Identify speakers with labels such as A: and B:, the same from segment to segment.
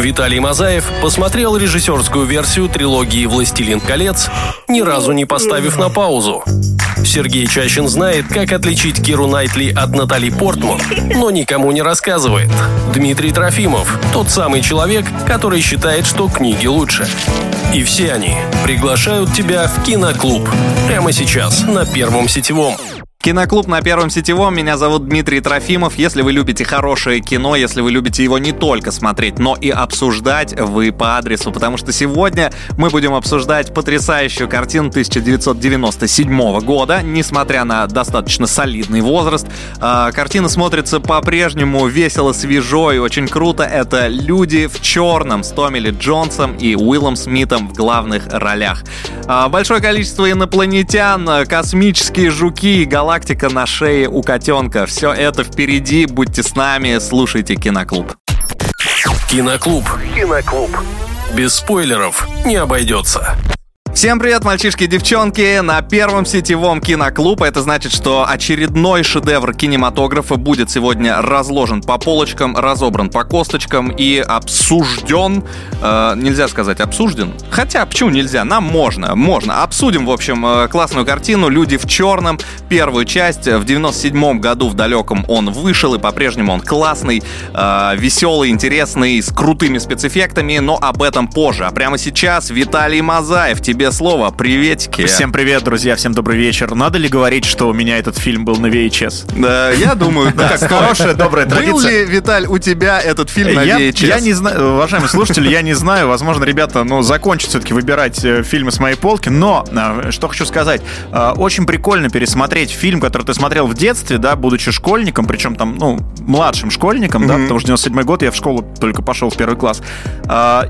A: Виталий Мазаев посмотрел режиссерскую версию трилогии «Властелин колец», ни разу не поставив на паузу. Сергей Чащин знает, как отличить Киру Найтли от Натали Портман, но никому не рассказывает. Дмитрий Трофимов – тот самый человек, который считает, что книги лучше. И все они приглашают тебя в киноклуб. Прямо сейчас на Первом сетевом.
B: Киноклуб на Первом Сетевом. Меня зовут Дмитрий Трофимов. Если вы любите хорошее кино, если вы любите его не только смотреть, но и обсуждать, вы по адресу. Потому что сегодня мы будем обсуждать потрясающую картину 1997 года. Несмотря на достаточно солидный возраст, а, картина смотрится по-прежнему весело, свежо и очень круто. Это «Люди в черном» с Томми Джонсом и Уиллом Смитом в главных ролях. А, большое количество инопланетян, космические жуки, галактики галактика на шее у котенка. Все это впереди. Будьте с нами, слушайте Киноклуб.
A: Киноклуб. Киноклуб. Без спойлеров не обойдется.
B: Всем привет, мальчишки и девчонки! На первом сетевом киноклуб. Это значит, что очередной шедевр кинематографа будет сегодня разложен по полочкам, разобран по косточкам и обсужден. Э, нельзя сказать обсужден. Хотя, почему нельзя? Нам можно. Можно. Обсудим, в общем, э, классную картину «Люди в черном». Первую часть. В 97 году в далеком он вышел, и по-прежнему он классный, э, веселый, интересный, с крутыми спецэффектами, но об этом позже. А прямо сейчас Виталий Мазаев тебе тебе слово. Приветики.
C: Всем привет, друзья, всем добрый вечер. Надо ли говорить, что у меня этот фильм был на VHS?
B: Да, я думаю, да.
C: Хорошая, добрая традиция.
B: Был ли, Виталь, у тебя этот фильм на VHS?
C: Я не знаю, уважаемые слушатели, я не знаю. Возможно, ребята, ну, закончат все-таки выбирать э, фильмы с моей полки. Но, э, что хочу сказать. Э, очень прикольно пересмотреть фильм, который ты смотрел в детстве, да, будучи школьником, причем там, ну, младшим школьником, да, потому что 97 год я в школу только пошел в первый класс.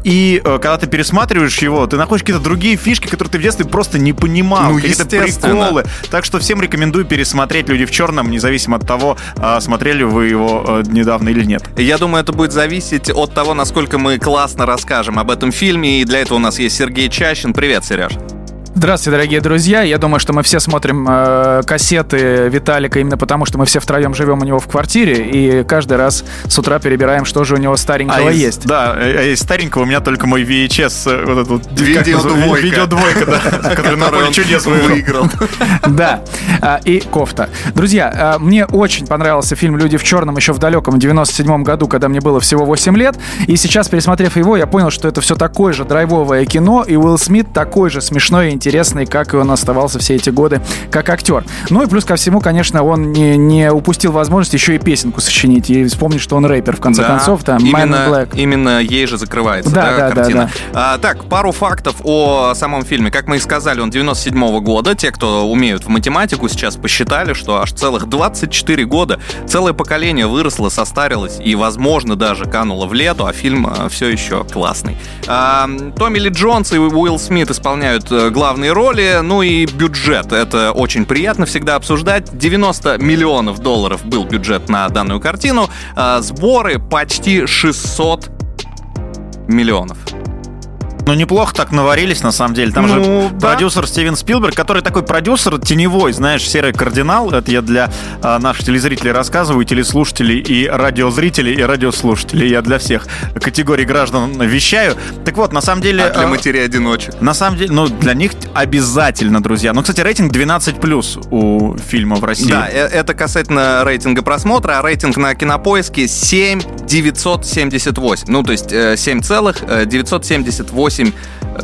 C: И когда ты пересматриваешь его, ты находишь какие-то другие фишки, фишки, которые ты в детстве просто не понимал, ну, какие-то приколы. Так что всем рекомендую пересмотреть «Люди в черном», независимо от того, а, смотрели вы его э, недавно или нет.
B: Я думаю, это будет зависеть от того, насколько мы классно расскажем об этом фильме, и для этого у нас есть Сергей Чащин. Привет, Сереж.
D: Здравствуйте, дорогие друзья. Я думаю, что мы все смотрим э, кассеты Виталика именно потому, что мы все втроем живем у него в квартире, и каждый раз с утра перебираем, что же у него старенького а есть.
C: Да, а из старенького у меня только мой VHS, э, вот этот вот...
B: Видеодвойка.
C: Видеодвойка, да, который на поле чудес выиграл.
D: Да, а, и кофта. Друзья, а, мне очень понравился фильм «Люди в черном» еще в далеком 97 году, когда мне было всего 8 лет, и сейчас, пересмотрев его, я понял, что это все такое же драйвовое кино, и Уилл Смит такой же смешной и интересный, как и он оставался все эти годы как актер. Ну и плюс ко всему, конечно, он не, не упустил возможность еще и песенку сочинить и вспомнить, что он рэпер, в конце да, концов. Там,
B: именно, Black. именно ей же закрывается да, да, да, картина. Да, да. А, так, пару фактов о самом фильме. Как мы и сказали, он 97 -го года. Те, кто умеют в математику, сейчас посчитали, что аж целых 24 года целое поколение выросло, состарилось и, возможно, даже кануло в лету, а фильм а, все еще классный. А, Томми Ли Джонс и Уилл Смит исполняют э, главные главные роли, ну и бюджет. Это очень приятно всегда обсуждать. 90 миллионов долларов был бюджет на данную картину. А сборы почти 600 миллионов.
C: Ну, неплохо так наварились, на самом деле. Там ну, же да. продюсер Стивен Спилберг, который такой продюсер теневой, знаешь, серый кардинал. Это я для а, наших телезрителей рассказываю, телеслушателей и радиозрителей, и радиослушателей. Я для всех категорий граждан вещаю. Так вот, на самом деле...
B: А для а, матерей-одиночек?
C: На самом деле, ну, для них обязательно, друзья. Ну, кстати, рейтинг 12+, у фильма в России.
B: Да, э, это касательно рейтинга просмотра, а рейтинг на Кинопоиске 7,978. Ну, то есть 7,978 8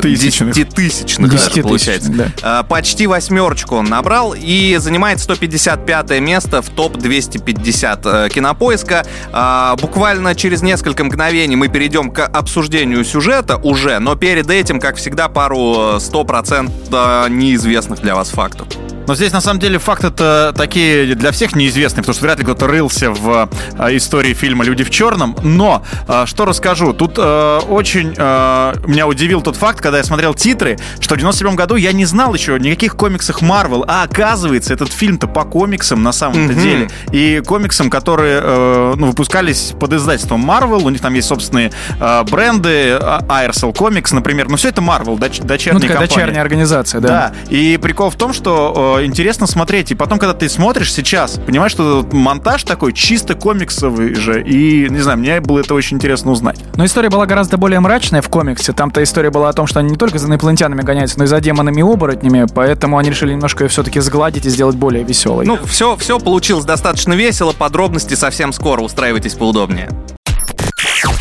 C: тысячных,
B: десятитысячных даже, получается. Да. А, почти восьмерочку он набрал и занимает 155 место в топ-250 э, кинопоиска. А, буквально через несколько мгновений мы перейдем к обсуждению сюжета уже, но перед этим, как всегда, пару 100% э, неизвестных для вас фактов.
C: Но здесь, на самом деле, факты это такие для всех неизвестные, потому что вряд ли кто-то рылся в э, истории фильма «Люди в черном». Но, э, что расскажу, тут э, очень э, меня удивил тот факт, когда я смотрел титры, что в 97 году я не знал еще никаких комиксах Марвел, а оказывается, этот фильм-то по комиксам на самом mm-hmm. деле. И комиксам, которые э, ну, выпускались под издательством Marvel, у них там есть собственные э, бренды, Aircel Comics, например, но все это Marvel, доч- дочерняя ну,
D: компания. дочерняя организация, да.
C: Да, и прикол в том, что что интересно смотреть. И потом, когда ты смотришь сейчас, понимаешь, что этот монтаж такой чисто комиксовый же. И, не знаю, мне было это очень интересно узнать.
D: Но история была гораздо более мрачная в комиксе. Там-то история была о том, что они не только за инопланетянами гоняются, но и за демонами и оборотнями. Поэтому они решили немножко ее все-таки сгладить и сделать более веселой.
B: Ну, все, все получилось достаточно весело. Подробности совсем скоро. Устраивайтесь поудобнее.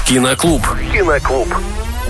A: Киноклуб. Киноклуб.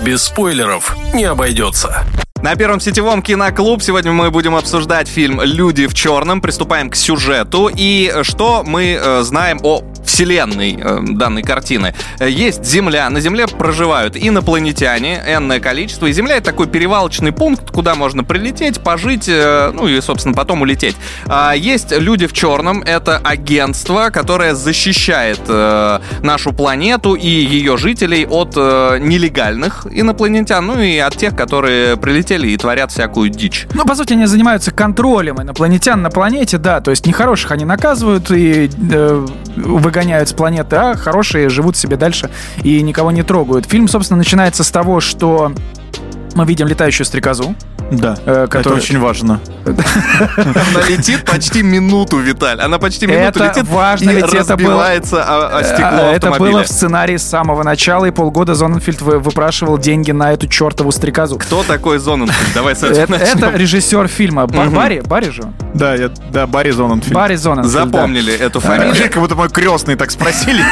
A: Без спойлеров не обойдется.
B: На первом сетевом киноклуб сегодня мы будем обсуждать фильм «Люди в черном». Приступаем к сюжету. И что мы э, знаем о вселенной э, данной картины. Есть Земля, на Земле проживают инопланетяне, энное количество, и Земля — это такой перевалочный пункт, куда можно прилететь, пожить, э, ну и, собственно, потом улететь. А есть люди в черном, это агентство, которое защищает э, нашу планету и ее жителей от нелегальных инопланетян, ну и от тех, которые прилетели и творят всякую дичь.
D: Ну, по сути, они занимаются контролем инопланетян на планете, да, то есть нехороших они наказывают и э, выгоняют с планеты, а хорошие живут себе дальше и никого не трогают. Фильм, собственно, начинается с того, что мы видим летающую стрекозу.
C: Да,
D: Э,
C: это
D: который-
C: очень важно.
B: Она летит почти минуту, Виталь. Она почти минуту
D: Это
B: летит
D: важно,
B: и
D: ведь это
B: разбивается о, о стекло
D: А, Это было в сценарии с самого начала, и полгода Зоненфильд вы- выпрашивал деньги на эту чертову стрекозу.
B: Кто такой Зоненфильд? Давай с этого
D: Это, это режиссер фильма. Ба- Барри? Барри же?
C: Да, я, да, Барри Зоненфильд.
D: Барри Зоненфильд. да.
B: Запомнили эту фамилию.
C: как будто мой крестный так спросили.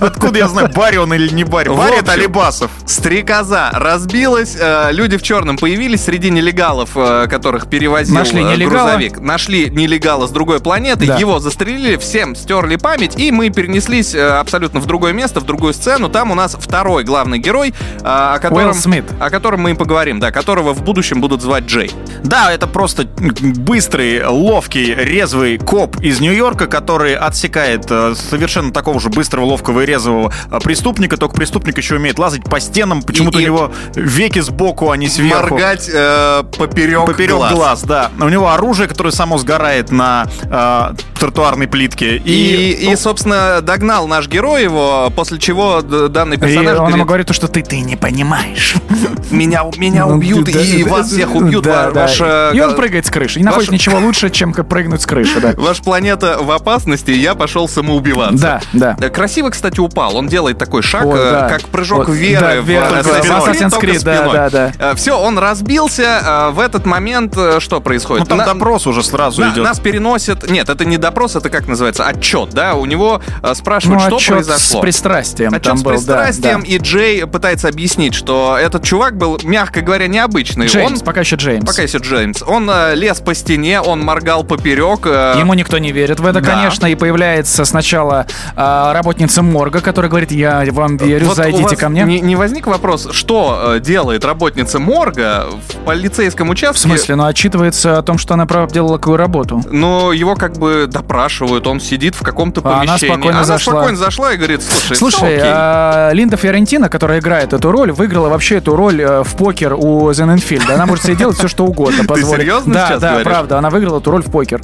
C: Откуда, я знаю, Барри он или не Барри? Барри это Алибасов.
B: Стрекоза разбилась, э, люди в черном появились среди нелегалов, э, которых перевозил
D: Нашли
B: э,
D: нелегала.
B: грузовик. Нашли нелегала с другой планеты,
D: Да.
B: его застрелили, всем стерли память, и мы перенеслись э, абсолютно в другое место, в другую сцену. Там у нас второй главный герой, о котором, о котором мы и поговорим, да, которого в будущем будут звать Джей.
C: Да, это просто быстрый, ловкий, резвый коп из Нью-Йорка, который отсекает совершенно такого же быстрого, ловкого и резвого преступника. Только преступник еще умеет лазать по стенам. Почему-то у него веки сбоку, а не сверху.
B: Моргать э, поперек,
C: Поперек
B: глаз.
C: глаз. да. У него оружие, которое само сгорает на э, тротуарной плитке.
B: И, и, собственно, догнал наш герой его, после чего данный
D: И
B: персонаж
D: он ему
B: говорит,
D: говорит, то, что ты, ты не понимаешь.
B: меня, меня
D: Ну,
B: убьют,
D: да,
B: и
D: да,
B: вас
D: да,
B: всех убьют.
D: И он прыгает с крыши. Не находит ничего лучше, чем как прыгнуть с крыши, да.
B: Ваша планета в опасности, я пошел самоубиваться.
D: Да, да.
B: Э, Красиво, кстати, упал. Он делает такой шаг, э,
D: да.
B: как прыжок
D: Вот,
B: веры
D: да,
B: в Assassin's Creed,
D: Assassin's
B: только
D: Creed, да, да, да.
B: Все, он разбился. э, В этот момент э, что происходит?
C: Ну, там
B: На-
C: допрос уже сразу
B: на-
C: идет.
B: нас переносят... Нет, это не допрос, это как называется? Отчет, да? У него э,
D: Ну,
B: спрашивают, что
D: отчет
B: произошло.
D: с пристрастием
B: Отчет
D: там
B: с
D: был, да,
B: пристрастием,
D: да.
B: и Джей пытается объяснить, что этот чувак был, мягко говоря, необычный.
D: Джеймс,
B: Он,
D: пока еще Джеймс.
B: пока еще Джеймс. Он э, лез по стене, он моргал поперек. э,
D: Ему никто не верит в это,
B: Да.
D: конечно, и появляется сначала а, работница морга, которая говорит, я вам верю,
B: Вот
D: зайдите ко мне.
B: Не, не возник вопрос, что э, делает работница морга в полицейском участке?
D: В смысле, ну отчитывается о том, что она проделала какую работу.
B: Но его как бы допрашивают, он сидит в каком-то
D: А она
B: помещении.
D: спокойно зашла.
B: спокойно зашла и говорит, слушай,
D: Слушай,
B: окей.
D: а, Линда Фиорентина, которая играет эту роль, выиграла вообще эту роль э, в покер у Зененфильда. Она может себе делать все, что угодно. позволить.
B: серьезно
D: Да, да, правда. Она выиграла эту роль в покер.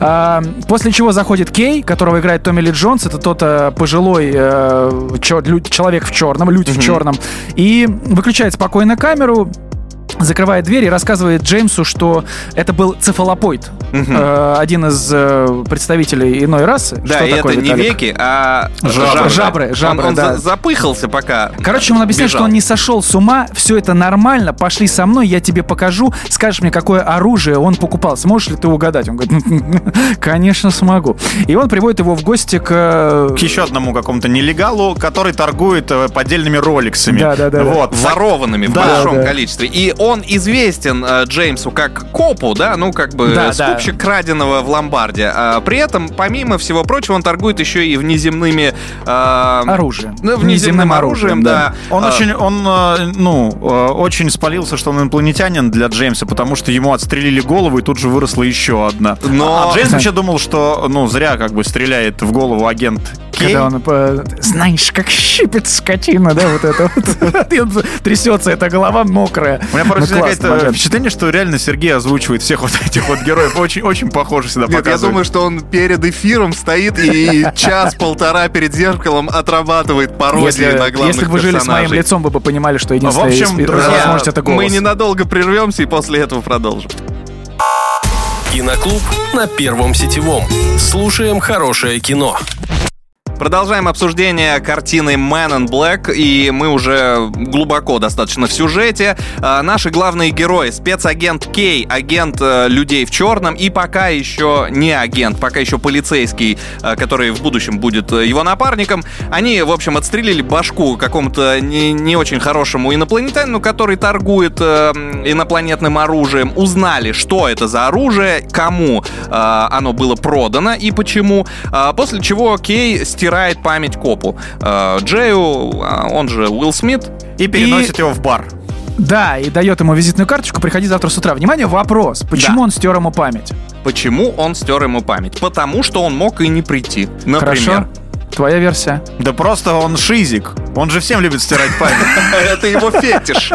D: А, После чего заходит Кей, которого играет Томми Ли Джонс. Это тот э, пожилой э, человек в черном, люди в черном. И выключает спокойно камеру, закрывает дверь и рассказывает Джеймсу, что это был цефалопоид. Э, один из э, представителей иной расы.
B: Да,
D: Что
B: и
D: такое,
B: это не
D: Виталик?
B: веки, а
C: Жабры.
D: Жабры, жабры,
B: он он
D: да.
B: за- запыхался пока.
D: Короче, он объясняет,
B: бежал.
D: что он не сошел с ума, все это нормально, пошли со мной, я тебе покажу, скажешь мне, какое оружие он покупал, сможешь ли ты угадать? Он говорит, конечно, смогу. И он приводит его в гости к... э,
C: К еще одному какому-то нелегалу, который торгует э, поддельными роликсами.
D: Да, да, да.
C: Вот.
B: ворованными в большом количестве. И он известен э, Джеймсу как копу, да, ну как бы
D: Да, да.
B: скупщик краденого в ломбарде. А при этом, помимо всего прочего, он торгует еще и внеземными... э,
D: Оружием.
B: Ну, внеземным
D: Внеземным
B: оружием,
D: оружием,
B: да.
C: Он
B: А,
C: очень, он, э, ну, э, очень спалился, что он инопланетянин для Джеймса, потому что ему отстрелили голову, и тут же выросла еще одна.
B: Но-
C: А Джеймс вообще думал, что, ну, зря как бы стреляет в голову агент Кей.
D: Когда он, знаешь, как щипет скотина, да, вот это вот. Он Трясется эта голова мокрая.
C: У меня
D: Ну,
C: возникает
D: классно,
C: э,
D: Мажен.
C: впечатление, что реально Сергей озвучивает всех вот этих вот героев. Очень, очень похоже всегда
B: Нет, я думаю, что он перед эфиром стоит и час-полтора перед зеркалом отрабатывает пародии
D: Если,
B: на главных
D: если бы вы жили с моим лицом, вы бы понимали, что
C: В
D: единственная
C: общем,
D: из-
C: друзья,
D: возможность это голос.
B: Мы ненадолго прервемся и после этого продолжим.
A: Киноклуб на Первом сетевом. Слушаем хорошее кино.
B: Продолжаем обсуждение картины Man in Black, и мы уже глубоко достаточно в сюжете. А, наши главные герои, спецагент Кей, агент э, людей в черном, и пока еще не агент, пока еще полицейский, э, который в будущем будет э, его напарником, они, в общем, отстрелили башку какому-то не, не очень хорошему инопланетянину, который торгует инопланетным оружием, узнали, что это за оружие, кому оно было продано и почему, э, после чего Кей стирает стирает память копу. Э, Джею, а, он же Уилл Смит.
C: И переносит его в бар.
D: Да, и дает ему визитную карточку, приходи завтра с утра. Внимание, вопрос. Почему
B: Да.
D: он стер ему память?
B: Почему он стер ему память? Потому что он мог и не прийти. Например.
D: Хорошо? Твоя версия.
C: Да просто он шизик. Он же всем любит стирать память.
B: Это его фетиш.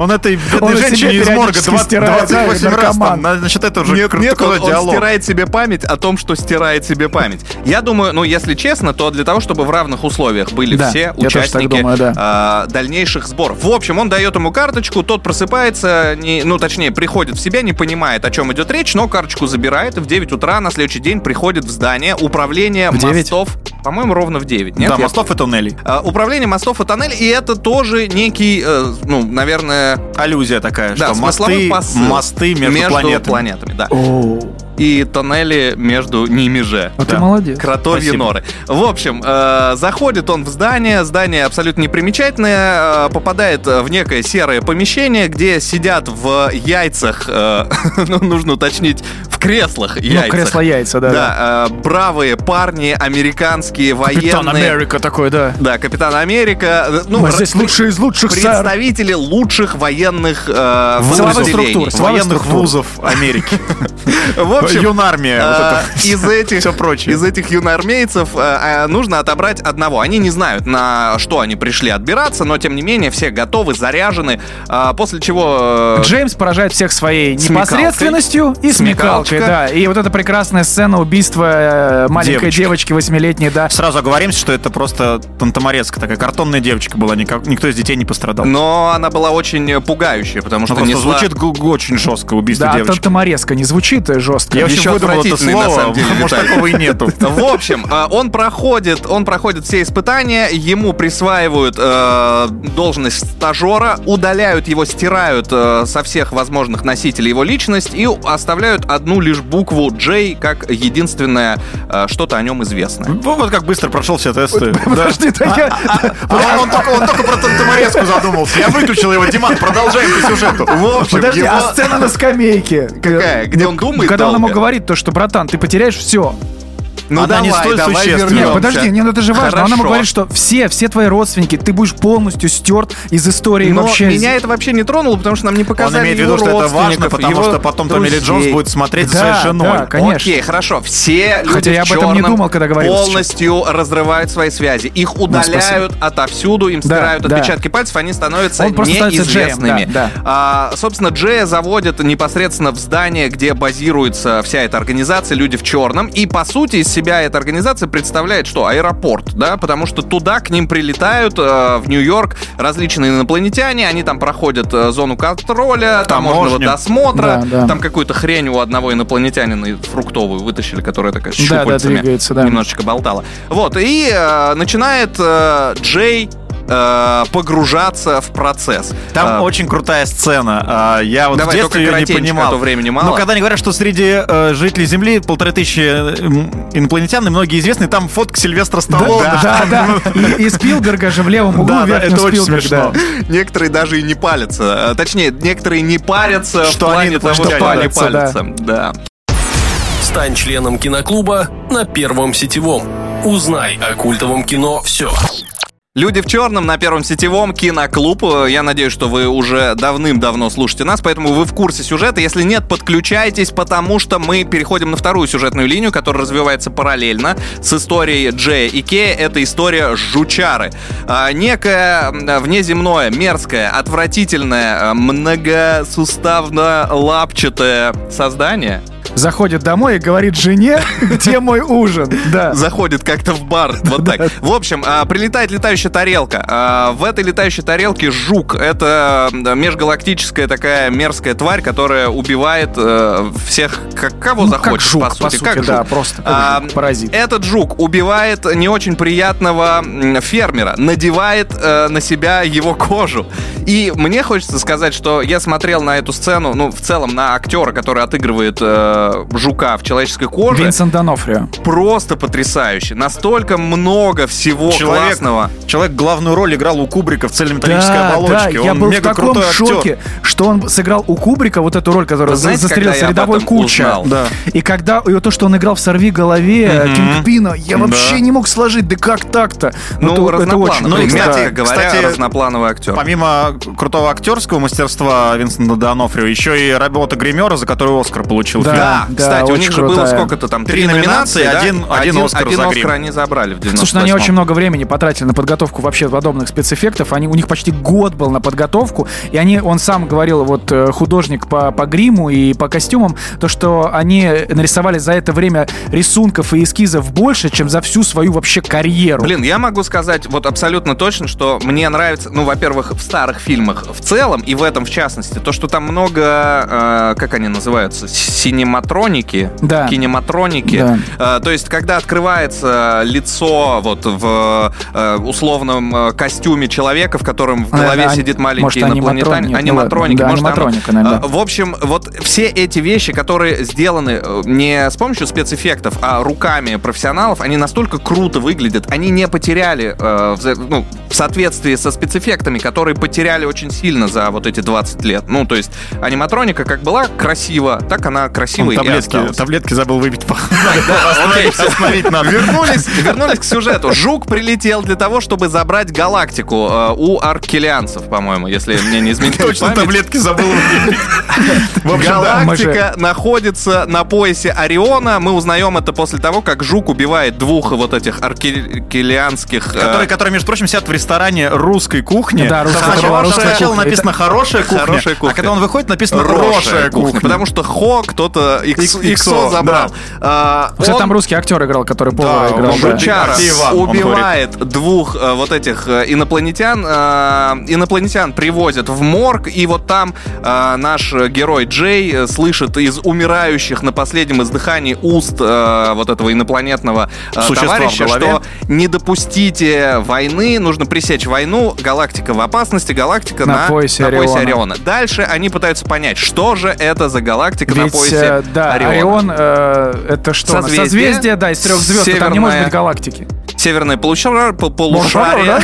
C: Он этой
D: Он
C: бедной женщине из морга
D: периодически
C: 20
D: стирает, да,
C: 28 раз там. Значит, это уже
B: Нет, нет, он, он
C: диалог.
B: стирает себе память о том, что стирает себе память. Я думаю, ну, если честно, то для того, чтобы в равных условиях были
D: Да,
B: все участники
D: думаю, да.
B: а, дальнейших сборов. В общем, он дает ему карточку, тот просыпается, не- ну, точнее, приходит в себя, не понимает, о чем идет речь, но карточку забирает, и в 9 утра на следующий день приходит в здание управления
D: В 9?
B: мостов. По-моему, ровно в 9, нет?
C: Да, мостов и туннелей.
B: А, Управление мостов и тоннелей, и это тоже некий, э, ну, наверное,
C: Аллюзия такая,
B: да,
C: что мосты,
B: посыл.
C: мосты между, планетами.
B: планетами, да.
D: Оу.
B: И тоннели между ними же.
D: А ты
C: Да.
D: молодец.
B: Кротовьи
C: Спасибо.
B: норы. В общем, э, заходит он в здание, здание абсолютно непримечательное, э, попадает в некое серое помещение, где сидят в яйцах, э, ну, нужно уточнить, в креслах
D: Ну,
B: яйцах.
D: кресло-яйца, да. да.
B: Да, э, бравые парни, американские,
D: Капитан
B: военные.
D: Америка такой, да.
B: Да, Капитан Америка. э, Ну,
D: Мы
B: р-
D: здесь лучшие из лучших, сэр.
B: представители лучших военных э,
D: структур. Силовых
C: Военных
D: структур.
C: вузов Америки.
B: В общем,
C: Юнармия. вот
B: А,
C: это.
B: из этих,
C: Всё прочее.
B: из этих юноармейцев э, э, нужно отобрать одного. Они не знают, на что они пришли отбираться, но тем не менее все готовы, заряжены. А, После чего... э,
D: Джеймс поражает всех своей
B: Смекалкой.
D: непосредственностью и смекалкой,
B: Смекалочка.
D: да. И вот эта прекрасная сцена убийства э, маленькой
C: Девочки.
D: девочки восьмилетней, да.
C: Сразу оговоримся, что это просто Тантамарецка такая картонная девочка была, никак- никто из детей не пострадал.
B: Но она была очень пугающая, потому
C: Ну,
B: что
C: просто
B: несла...
C: звучит очень жестко убийство
D: Да,
C: девочки.
D: Тантаморезка не звучит жестко.
C: Я вообще
B: Еще
C: выдумал это
B: отвратительный, на
C: слово,
B: самом деле,
C: может,
B: Виталий.
C: такого и нету.
B: В общем, э, он проходит, он проходит все испытания, ему присваивают э, должность стажера, удаляют его, стирают э, со всех возможных носителей его личность и оставляют одну лишь букву J как единственное э, что-то о нем известное.
C: Ну, Вот как быстро прошел все тесты.
D: Подожди, да я...
C: А он, он только, про Тантамарецку задумался. Я выключил его. Диман, продолжаем по сюжету.
B: В общем,
D: Подожди, а сцена на скамейке?
B: Какая? Где он думает
D: Когда он ему говорит то, что, братан, ты потеряешь все.
B: Ну
C: Она не
B: давай,
C: столь
B: давай
C: существенна.
B: вернемся.
D: Нет, подожди, не, ну это же важно. Она ему
B: Хорошо.
D: говорит, что все, все твои родственники, ты будешь полностью стерт из истории
B: Но
D: вообще.
B: меня это вообще не тронуло, потому что нам не
C: Он
B: показали
C: имеет в виду, что это важно,
B: родственников,
C: потому
B: его
C: что потом Томми Ли. Джонс будет смотреть за
D: Да,
C: своей женой.
D: да, конечно.
B: Окей, хорошо. Все люди
D: Хотя я об этом не думал, когда говорил
B: полностью разрывают свои связи. Их удаляют отовсюду, им
D: Да,
B: стирают
D: да.
B: отпечатки пальцев, они становятся
D: Он
B: неизвестными.
D: Джеем, да,
B: А, собственно, Джея заводят непосредственно в здание, где базируется вся эта организация, люди в черном. И, по сути, из себя эта организация представляет что? Аэропорт, да? Потому что туда к ним прилетают, э, в Нью-Йорк, различные инопланетяне, они там проходят э, зону контроля, таможенного досмотра,
D: Да, да.
B: там какую-то хрень у одного инопланетянина фруктовую вытащили, которая такая с
D: Да, да,
B: щупальцами
D: двигается, да.
B: немножечко болтала. Вот, и э, начинает э, Джей э, погружаться в процесс.
C: Там
B: Э,
C: очень крутая сцена. А, Я вот
B: Давай,
C: в детстве
B: только
C: ее не понимал.
B: а то времени мало.
C: Но когда они говорят, что среди э, жителей Земли полторы тысячи э, инопланетян, и многие известны, там фотка Сильвестра Сталлоне.
D: Да, да, да. И, и Спилберга же в левом углу,
C: Да, да, это очень
D: Спилберг,
C: смешно.
D: да.
B: Некоторые даже и не палятся. Э, Точнее, некоторые не парятся
C: Что
B: в плане
C: они
B: того, что
C: инопланетяне,
B: они
D: да.
B: палятся. Да.
A: Стань членом киноклуба на Первом сетевом. Узнай о культовом кино все.
B: Люди в черном на первом сетевом киноклуб. Э, Я надеюсь, что вы уже давным-давно слушаете нас, поэтому вы в курсе сюжета. Если нет, подключайтесь, потому что мы переходим на вторую сюжетную линию, которая развивается параллельно с историей Джея и Кея. Это история Жучары. А, Некое м, внеземное, мерзкое, отвратительное, э, многосуставно-лапчатое создание.
D: Заходит домой и говорит жене, где мой ужин. Да.
B: Заходит как-то в бар, вот так. В общем, а, прилетает летающая тарелка. А, В этой летающей тарелке жук. Это межгалактическая такая мерзкая тварь, которая убивает э, всех, как, кого
D: Ну,
B: захочешь,
D: как жук,
B: по сути. как
D: да,
B: жук.
D: просто
B: А,
D: жук, паразит.
B: Этот жук убивает не очень приятного фермера, надевает э, на себя его кожу. И мне хочется сказать, что я смотрел на эту сцену, ну, в целом на актера, который отыгрывает э, жука в человеческой коже.
D: Винсент Донофрио.
B: Просто потрясающе. Настолько много всего
C: Человек,
B: классного.
C: человек главную роль играл у Кубрика в цельнометаллической
D: Да,
C: оболочке.
D: да, я
C: Он
D: был в
C: мега
D: таком
C: крутой актер.
D: шоке, что он сыграл у Кубрика вот эту роль, которую
B: Вы знаете,
D: застрелился
B: я
D: рядовой куча.
C: Да.
D: И когда и то, что он играл в «Сорви голове» Кингпина, я вообще
C: Да.
D: не мог сложить, да как так-то?
B: Ну,
D: это, это
B: разноплановый.
D: очень
C: Ну и,
D: круто.
C: кстати,
B: мягко говоря,
C: кстати,
B: разноплановый актер.
C: Помимо крутого актерского мастерства Винсента Донофрио, еще и работа гримера, за которую Оскар получил
D: Да.
C: фильм.
B: Да,
D: да,
B: кстати, у них же было сколько-то там?
C: Три номинации,
B: да?
C: один- один Оскар
B: один
C: за
B: Оскар они забрали в 98
D: Слушай, ну они очень много времени потратили на подготовку вообще подобных спецэффектов. Они, у них почти год был на подготовку. И они, он сам говорил, вот э, художник по, по гриму и по костюмам, то, что они нарисовали за это время рисунков и эскизов больше, чем за всю свою вообще карьеру.
B: Блин, я могу сказать вот абсолютно точно, что мне нравится, ну, во-первых, в старых фильмах в целом, и в этом в частности, то, что там много, э, как они называются, синематроники,
D: Да.
B: кинематроники.
D: Да.
B: Э, то есть, когда открывается лицо вот в э, условном э, костюме человека, в котором в
D: А,
B: голове
D: а,
B: сидит маленький
D: может,
B: инопланетянин,
D: ну
B: аниматроники,
D: Да,
B: может, оно-
D: аниматроника, наверное,
B: Э, В общем, вот все эти вещи, которые сделаны э, не с помощью спецэффектов, а руками профессионалов, они настолько круто выглядят, они не потеряли э, в, ну, в соответствии со спецэффектами, которые потеряли очень сильно за вот эти 20 лет. Ну, то есть аниматроника как была красива, так она красивой И
C: таблетки, таблетки забыл выпить. Остановить надо.
B: Вернулись, вернулись к сюжету. Жук прилетел для того, чтобы забрать галактику э, у аркелианцев, по-моему, если мне не изменить
C: Точно таблетки забыл выпить.
B: Галактика находится на поясе Ориона. Мы узнаем это после того, как Жук убивает двух вот этих аркелианских... э,
C: Которые, которые, между прочим, сидят в ресторане русской кухни.
D: Да, русская-
C: Сначала, написано хорошая кухня, а когда он выходит, написано
B: хорошая
C: кухня.
B: Потому что Хо кто-то Икс-
C: Икс-
B: Иксо забрал.
C: да.
B: А,
D: Кстати,
B: он-
D: там русский актер играл, который повара
C: Да,
D: играл. да.
B: Жучара убивает двух э, вот этих э, инопланетян. Э, инопланетян привозят в морг, и вот там э, наш герой Джей слышит из умирающих на последнем издыхании уст э, вот этого инопланетного э,
C: Существа
B: товарища, что не допустите войны, нужно пресечь войну, галактика в опасности, галактика
D: На
B: на,
D: поясе
B: на поясе
D: Ориона.
B: Ориона. Дальше они пытаются понять, что же это за галактика на
D: Ведь,
B: поясе
D: э, да,
B: Ориона.
D: Орион, э, это что?
B: Созвездие.
D: Созвездие, да, из трех звезд, и там не может
B: Северная-
D: быть галактики.
B: Северное полушар- пол- полушарие.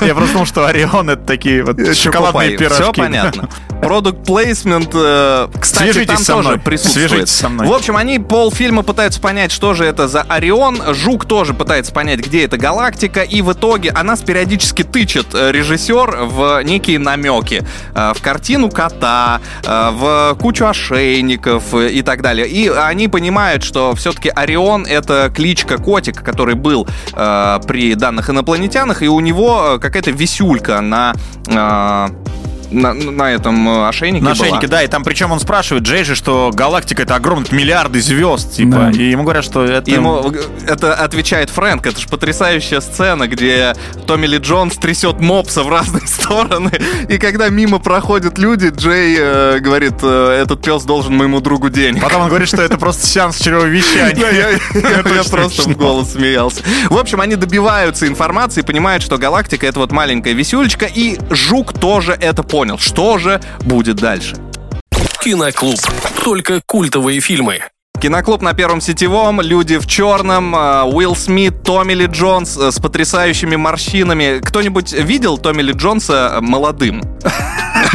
C: Я просто думал, что Орион это такие вот шоколадные пирожки.
B: Все понятно. Продукт плейсмент, э, кстати,
C: Свяжитесь
B: там
C: со
B: тоже
C: мной.
B: присутствует.
C: Свяжитесь со мной.
B: В общем, они полфильма пытаются понять, что же это за Орион. Жук тоже пытается понять, где эта галактика. И в итоге она нас периодически тычет э, режиссер в некие намеки. Э, В картину кота, в кучу ошейников и так далее. И они понимают, что все-таки Орион — это кличка котика, который был при данных инопланетянах, и у него какая-то висюлька на... на, на этом э, ошейнике
C: На
B: была.
C: ошейнике, да, и там причем он спрашивает Джей же, что галактика это огромные миллиарды звезд, типа,
D: Да.
C: и ему говорят, что это...
B: Ему это отвечает Фрэнк. Это же потрясающая сцена, где Томми Ли Джонс трясет мопса в разные стороны. И когда мимо проходят люди, Джей э, говорит, э, этот пес должен моему другу денег.
C: Потом он говорит, что это просто сеанс чревовещания.
B: я, просто в голос смеялся. В общем, они добиваются информации, понимают, что галактика это вот маленькая висюлечка, и Жук тоже это понял. Что же будет дальше?
A: Киноклуб. Только культовые фильмы.
B: Киноклуб на Первом Сетевом, люди в черном, э, Уилл Смит, Томми Ли Джонс э, с потрясающими морщинами. Кто-нибудь видел Томми Ли Джонса молодым?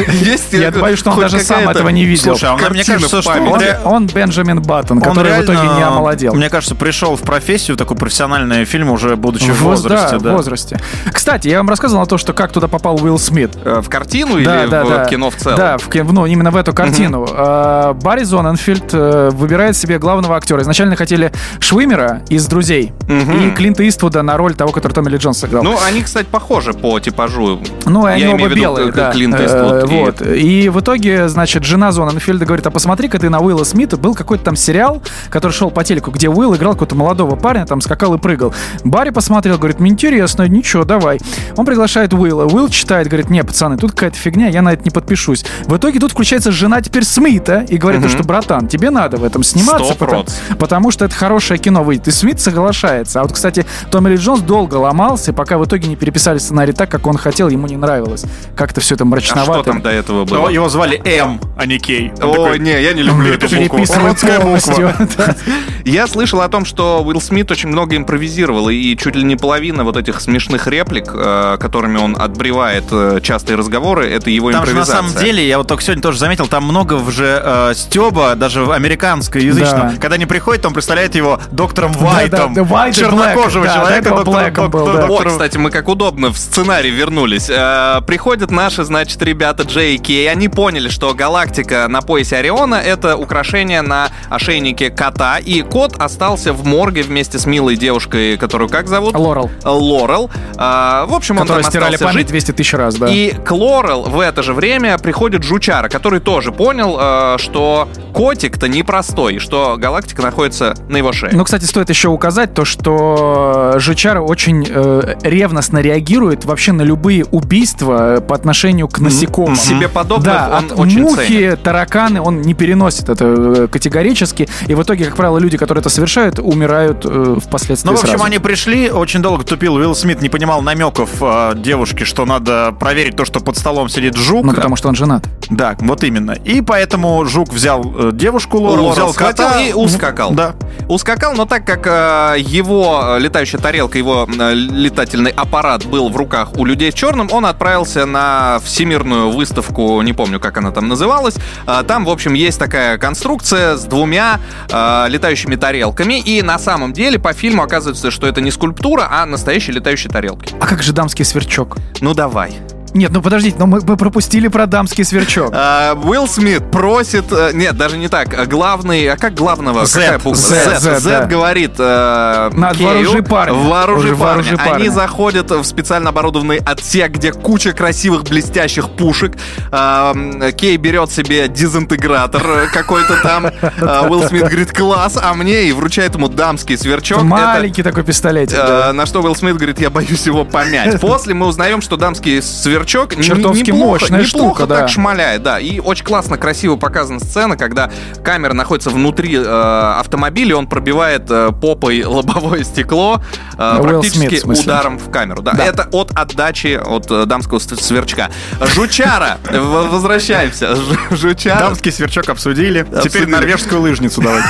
B: Есть
D: Я боюсь, что он даже сам этого не видел.
C: Слушай, а он, мне кажется, что?
D: Он, Бенджамин Баттон,
C: Он
D: который в итоге не омолодел.
C: Мне кажется, пришел в профессию, такой профессиональный фильм, уже будучи в
D: В воз-
C: возрасте.
D: да, в возрасте. Кстати, я вам рассказывал на то, что как туда попал Уилл Смит.
B: Э, В картину или в кино в целом?
D: Да, ну, именно в эту картину. А, Барри Зоненфельд э, выбирает себе главного актера. Изначально хотели Швимера из «Друзей» и Клинта Иствуда на роль того, который Томми Ли Джонс сыграл.
B: Ну, они, кстати, похожи по типажу.
D: Ну, они
B: Я
D: оба
B: имею в виду,
D: белые, да.
B: Клинт
D: Э,
B: Иствуд
D: Вот. И в итоге, значит, жена Зоненфельда говорит, а посмотри-ка ты на Уилла Смита. Был какой-то там сериал, который шел по телеку, где Уилл играл какого-то молодого парня, там скакал и прыгал. Барри посмотрел, говорит, мне интересно, ничего, давай. Он приглашает Уилла. Уилл читает, говорит, не, пацаны, тут какая-то фигня, я на это не подпишусь. В итоге тут включается жена теперь Смита и говорит, что, братан, тебе надо в этом сниматься, потому, потому что это хорошее кино выйдет. И Смит соглашается. А вот, кстати, Томми Ли Джонс долго ломался, пока в итоге не переписали сценарий так, как он хотел, ему не нравилось. Как-то все это
B: А
D: мрачновато.
B: что там до этого
C: Его,
B: было?
C: его звали М, а не Кей. Он такой,
B: не, я не люблю эту букву.
C: Уродская буква.
B: Я слышал о том, что Уилл Смит очень много импровизировал, и чуть ли не половина вот этих смешных реплик, э, которыми он отбревает э, частые разговоры, это его
C: Там же на
B: импровизация.
C: самом деле, я вот только сегодня тоже заметил, там много уже э, стеба, даже американско-язычного.
D: Да.
C: Когда они приходят, он представляет его доктором Вайтом.
D: да, да,
C: чернокожего
D: Black.
C: Человека. доктором-
D: был, да.
B: О,
C: доктором-
B: кстати, мы как удобно в сценарий вернулись. Э, приходят наши, значит, ребята И Кей. Они поняли, что галактика на поясе Ориона — это украшение на ошейнике кота. И кот остался в морге вместе с милой девушкой, которую как зовут?
D: Лорел.
B: Лорел. А, в общем, он
D: Которые
B: там
D: стирали
B: остался
D: память
B: жить.
D: 200 тысяч раз, да.
B: И к Лорел в это же время приходит Жучара, который тоже понял, э, что котик-то непростой, и что галактика находится на его шее.
D: Ну, кстати, стоит еще указать то, что Жучара очень э, ревностно реагирует вообще на любые убийства по отношению к насекомым.
B: Себе подобных
D: Да,
B: он
D: от
B: очень
D: мухи,
B: ценит.
D: тараканы, он не переносит это э, категорически. И в итоге, как правило, люди, которые это совершают, умирают э, впоследствии
C: Ну, в общем,
D: сразу.
C: они пришли, очень долго тупил Уилл Смит, не понимал намеков э, девушки, что надо проверить то, что под столом сидит жук.
D: Ну, потому что он женат.
C: Да, вот именно. И поэтому жук взял э, девушку Лорел,
B: Лорел
C: взял
B: схватил
C: кота
B: и ускакал.
C: Да.
B: Ускакал, но так как э, его э, летающая тарелка, его э, летательный аппарат был в руках у людей в черном, он отправился на всемирную выставку, не помню, как она там называлась. Э, там, в общем, есть такая конструкция с двумя э, летающими тарелками. И на самом деле по фильму оказывается, что это не скульптура, а настоящие летающие тарелки.
D: А как же дамский сверчок?
B: Ну давай.
D: Нет, ну подождите, но мы, мы пропустили про дамский сверчок.
B: А, Уилл Смит просит... э, Нет, даже не так. а Главный... А как главного?
C: Z,
B: Какая буква?
D: Z,
B: Z,
D: Z, да.
B: говорит... э,
D: На-
B: Кею,
D: вооружи парня.
B: Вооружи
D: вооружи
B: парня. Они
D: парня.
B: заходят в специально оборудованный отсек, где куча красивых блестящих пушек. М, Кей берет себе дезинтегратор э, какой-то там. А, Уилл Смит говорит, класс, а мне и вручает ему дамский сверчок. Это-
D: Маленький такой пистолетик.
B: Э,
D: да.
B: На что Уилл Смит говорит, я боюсь его помять. После мы узнаем, что дамский сверчок н-
D: Чертовски
B: неплохо,
D: мощная
B: неплохо
D: штука,
B: так
D: да.
B: шмаляет, да. И очень классно, красиво показана сцена, когда камера находится внутри э, автомобиля, он пробивает э, попой лобовое стекло э, практически
D: Смит, в
B: ударом в камеру. Да,
D: Да.
B: это от отдачи от э, дамского сверчка. Жучара, возвращаемся. Жучара.
C: Дамский сверчок обсудили. Теперь норвежскую лыжницу давайте.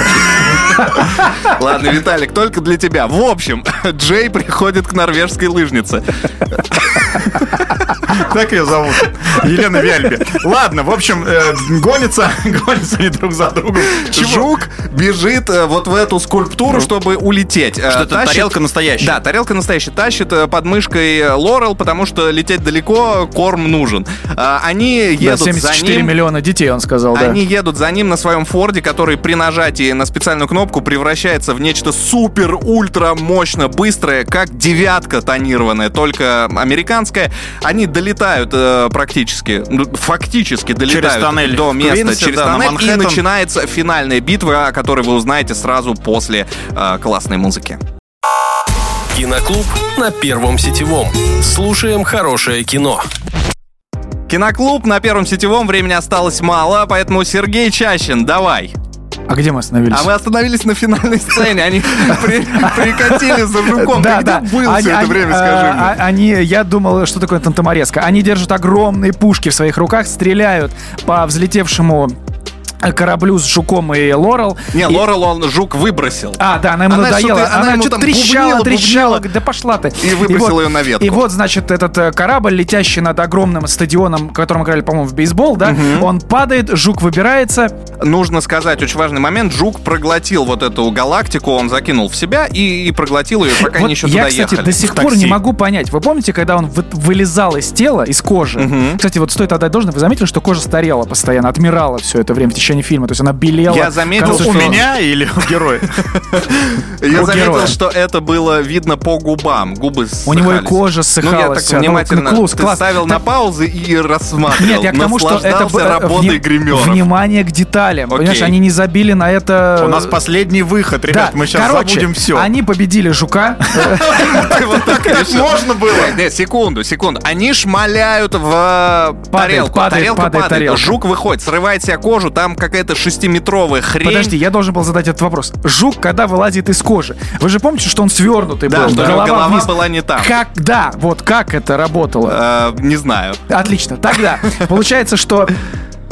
B: Ладно, Виталик, только для тебя. В общем, Джей приходит к норвежской лыжнице.
C: Так ее зовут. Елена Вяльби. Ладно, в общем, э, гонятся, гонятся они друг за другом.
B: Жук бежит э, вот в эту скульптуру, чтобы улететь. Э,
C: Что это тарелка настоящая.
B: Да, тарелка настоящая. Тащит под мышкой Лорел, потому что лететь далеко, корм нужен. Они едут за
D: 74
B: ним.
D: миллиона детей, он сказал, да.
B: Они едут за ним на своем Форде, который при нажатии на специальную кнопку превращается в нечто супер-ультра мощно быстрое, как девятка тонированная, только американская. Они долетают э, практически, ну, фактически долетают
C: тоннель
B: до места
C: Квинсе,
B: через
C: да, на
B: тоннель, и начинается финальная битва, о которой вы узнаете сразу после э, классной музыки.
A: Киноклуб на Первом сетевом. Слушаем хорошее кино.
B: Киноклуб на первом сетевом времени осталось мало, поэтому Сергей Чащин, давай.
D: А где мы остановились?
B: А мы остановились на финальной сцене. Они при- прикатили за жуком.
D: Да, да.
B: где был
D: Они-
B: все это время,
D: э,
B: скажи мне?
D: а- Они, я думал, что такое тантаморезка. Они держат огромные пушки в своих руках, стреляют по взлетевшему кораблю с жуком и Лорел.
B: Не,
D: И-
B: Лорел он жук выбросил.
D: А, да, она ему
B: Она
D: надоела.
B: что-то- она
D: Она
B: ему
D: что-то трещала,
B: бубнила,
D: трещала.
B: бубнила.
D: Да пошла ты.
B: И выбросила
D: вот-
B: ее на ветку.
D: И вот, значит, этот э, корабль, летящий над огромным стадионом, в котором играли, по-моему, в бейсбол, да, он падает, жук выбирается.
B: Нужно сказать очень важный момент. Жук проглотил вот эту галактику, он закинул в себя и, и проглотил ее, пока
D: Вот
B: они еще
D: я,
B: туда
D: кстати,
B: ехали.
D: до сих пор не могу понять. Вы помните, когда он вы- вылезал из тела, из кожи? Кстати, вот стоит отдать должное, вы заметили, что кожа старела постоянно, отмирала все это время в течение протяжении фильма. То есть она белела.
B: Я заметил, что-
C: У меня или у героя?
B: Я заметил, что это было видно по губам. Губы
D: У него и кожа
B: Ну, я
D: ссыхалась
B: так.
D: Ну,
B: внимательно. Ты ставил на паузы и рассматривал.
D: Нет, я к тому, что это было-
B: работой гримеров.
D: Внимание к деталям. Понимаешь, они не забили на это...
C: У нас последний выход, ребят, мы сейчас забудем все.
D: Они победили жука.
B: Вот так
C: можно было?
B: Нет, секунду, секунду. Они шмаляют в э, тарелку. Тарелка
D: падает.
B: Жук выходит, срывает себе кожу, там какая-то шестиметровая хрень.
D: Подожди, я должен был задать этот вопрос. Жук, когда вылазит из кожи, вы же помните, что он свернутый
B: Да,
D: был?
B: что
D: голова
B: голова
D: вниз.
B: была не там.
D: Как, да, вот как это работало?
B: Э, не знаю.
D: Отлично. Тогда получается, что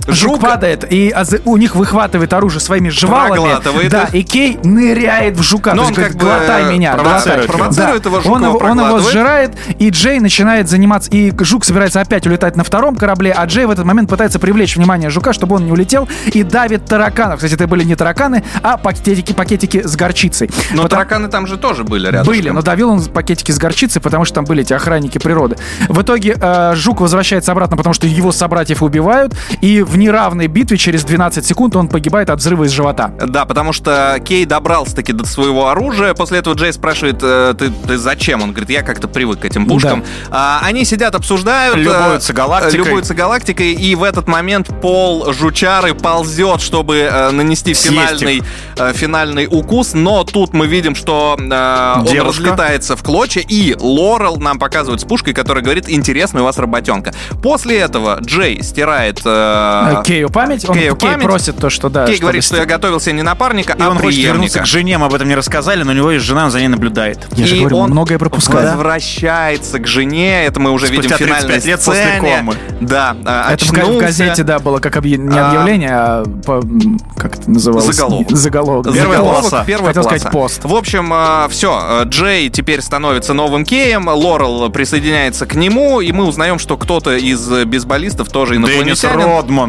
D: Жук падает, и у них выхватывает оружие своими жвалами. Да, и Кей ныряет в жука.
B: Но он как бы
D: глотай меня.
C: провоцирует
D: глотай».
C: его.
D: Он,
B: его
D: сжирает, и Джей начинает заниматься. И жук собирается опять улетать на втором корабле, а Джей в этот момент пытается привлечь внимание жука, чтобы он не улетел, и давит тараканов. Кстати, это были не тараканы, а пакетики, пакетики с горчицей.
B: Но
D: Потому-
B: тараканы там же тоже были рядом.
D: были, но давил он пакетики с горчицей, потому что там были эти охранники природы. В итоге э, Жук возвращается обратно, потому что его собратьев убивают, и в неравной битве через 12 секунд он погибает от взрыва из живота.
B: Да, потому что Кей добрался-таки до своего оружия. После этого Джей спрашивает, э, ты, ты зачем? Он говорит, я как-то привык к этим пушкам. А, они сидят, обсуждают. э,
C: Любуются галактикой.
B: Любуются галактикой. И в этот момент пол жучары ползет, чтобы э, нанести финальный, э, финальный укус. Но тут мы видим, что э, он
C: Девушка.
B: разлетается в клочья. И Лорел нам показывает с пушкой, которая говорит, интересная у вас работенка. После этого Джей стирает... э,
D: Э, Кею память, он
B: Кейу
D: Кей
B: память.
D: просит то, что да.
B: Кей говорит, что я готовил себе не напарника,
C: И
B: а
C: он хочет вернуться к жене, мы об этом не рассказали, но у него есть жена, он за ней наблюдает.
D: Я же
B: И
D: говорю,
B: он
D: многое пропускаю.
B: возвращается к жене, это мы уже
C: Спустя
B: видим в финальной
C: 35 лет после комы.
B: Да, а,
D: Это в, га- в
B: очнулся.
D: газете, да, было как объ- не
B: А.
D: объявление, а по- м, как это называлось?
B: Заголовок.
D: Заголовок.
C: Первая
B: Заголовок,
C: полоса.
B: первая
D: Хотел сказать пост.
B: В общем, все, Джей теперь становится новым Кеем, Лорел присоединяется к нему, и мы узнаем, что кто-то из э, бейсболистов тоже
C: Деннис
B: инопланетянин.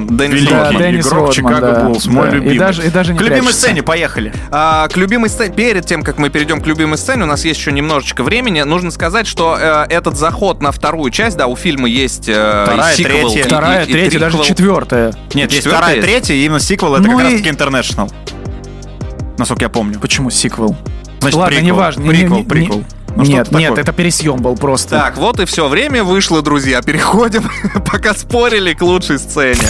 C: Родман,
B: Деннис
C: великий
B: Родман.
D: Деннис
C: игрок
D: Родман,
C: Чикаго
D: да,
C: Буллс, мой
D: да. И
C: любимый.
D: даже- и даже не
C: К любимой
D: прячется.
C: сцене, поехали.
B: А, к любимой сцене, перед тем, как мы перейдем к любимой сцене, у нас есть еще немножечко времени. Нужно сказать, что э, этот заход на вторую часть, да, у фильма есть э,
C: Вторая,
B: и сиквел,
C: третья.
B: и-
D: Вторая,
B: и- и
D: третья, даже
B: триквел.
D: четвертая.
C: Нет, есть
B: Четвертая
C: вторая,
B: есть?
C: третья, и именно сиквел, это
D: Ну
C: как
D: и-
C: раз таки International. Насколько я помню.
D: Почему сиквел?
C: Значит,
D: Ладно,
C: приквел.
D: неважно. не-
C: Приквел,
D: не- не-
C: приквел. Ну,
D: нет,
C: что-то
D: нет,
C: такое.
D: это пересъем был просто.
B: Так, вот и все. Время вышло, друзья. Переходим, пока спорили, к лучшей сцене.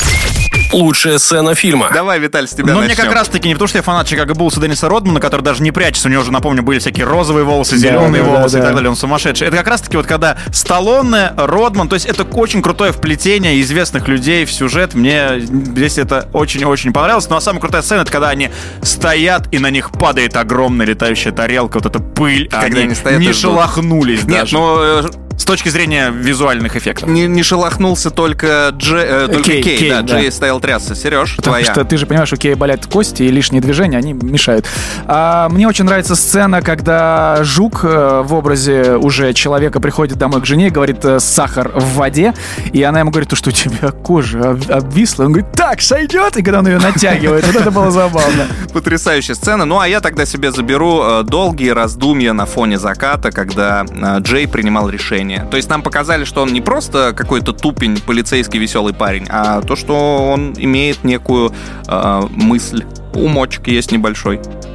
A: Лучшая сцена фильма.
B: Давай, Виталь, с тебя
C: Но мне как раз таки не потому, что я фанат Чикаго Буллса Денниса Родмана, который даже не прячется, у него уже, напомню, были всякие розовые волосы, зеленые
D: да,
C: волосы
D: да,
C: и
D: да.
C: так далее, он сумасшедший. Это как раз таки вот когда Сталлоне, Родман, то есть это очень крутое вплетение известных людей в сюжет, мне здесь это очень-очень понравилось, но самая крутая сцена, это когда они стоят, и на них падает огромная летающая тарелка, вот эта пыль, а
B: Когда
C: они
B: они стоят
C: не
B: и
C: шелохнулись
B: Нет,
C: даже.
B: ну э,
C: С точки зрения визуальных эффектов.
B: не, не шелохнулся только, Дже, э, только
D: Кей,
B: Кей,
D: Кей,
B: да,
D: да.
B: Джей стоял трясся. Сереж,
D: Потому
B: твоя.
D: что ты же понимаешь, у Кея болят кости, и лишние движения, они мешают. А, мне очень нравится сцена, когда Жук э, в образе уже человека приходит домой к жене и говорит э, «сахар в воде», и она ему говорит, «То, что у тебя кожа об- обвисла». Он говорит «Так, сойдет?» И когда он ее натягивает, вот это было забавно.
B: Потрясающая сцена. Ну, а я тогда себе заберу э, долгие раздумья на фоне заката, когда э, Джей принимал решение. То есть нам показали, что он не просто какой-то тупень, полицейский веселый парень, а то, что он имеет некую э, мысль. Умочек есть небольшой.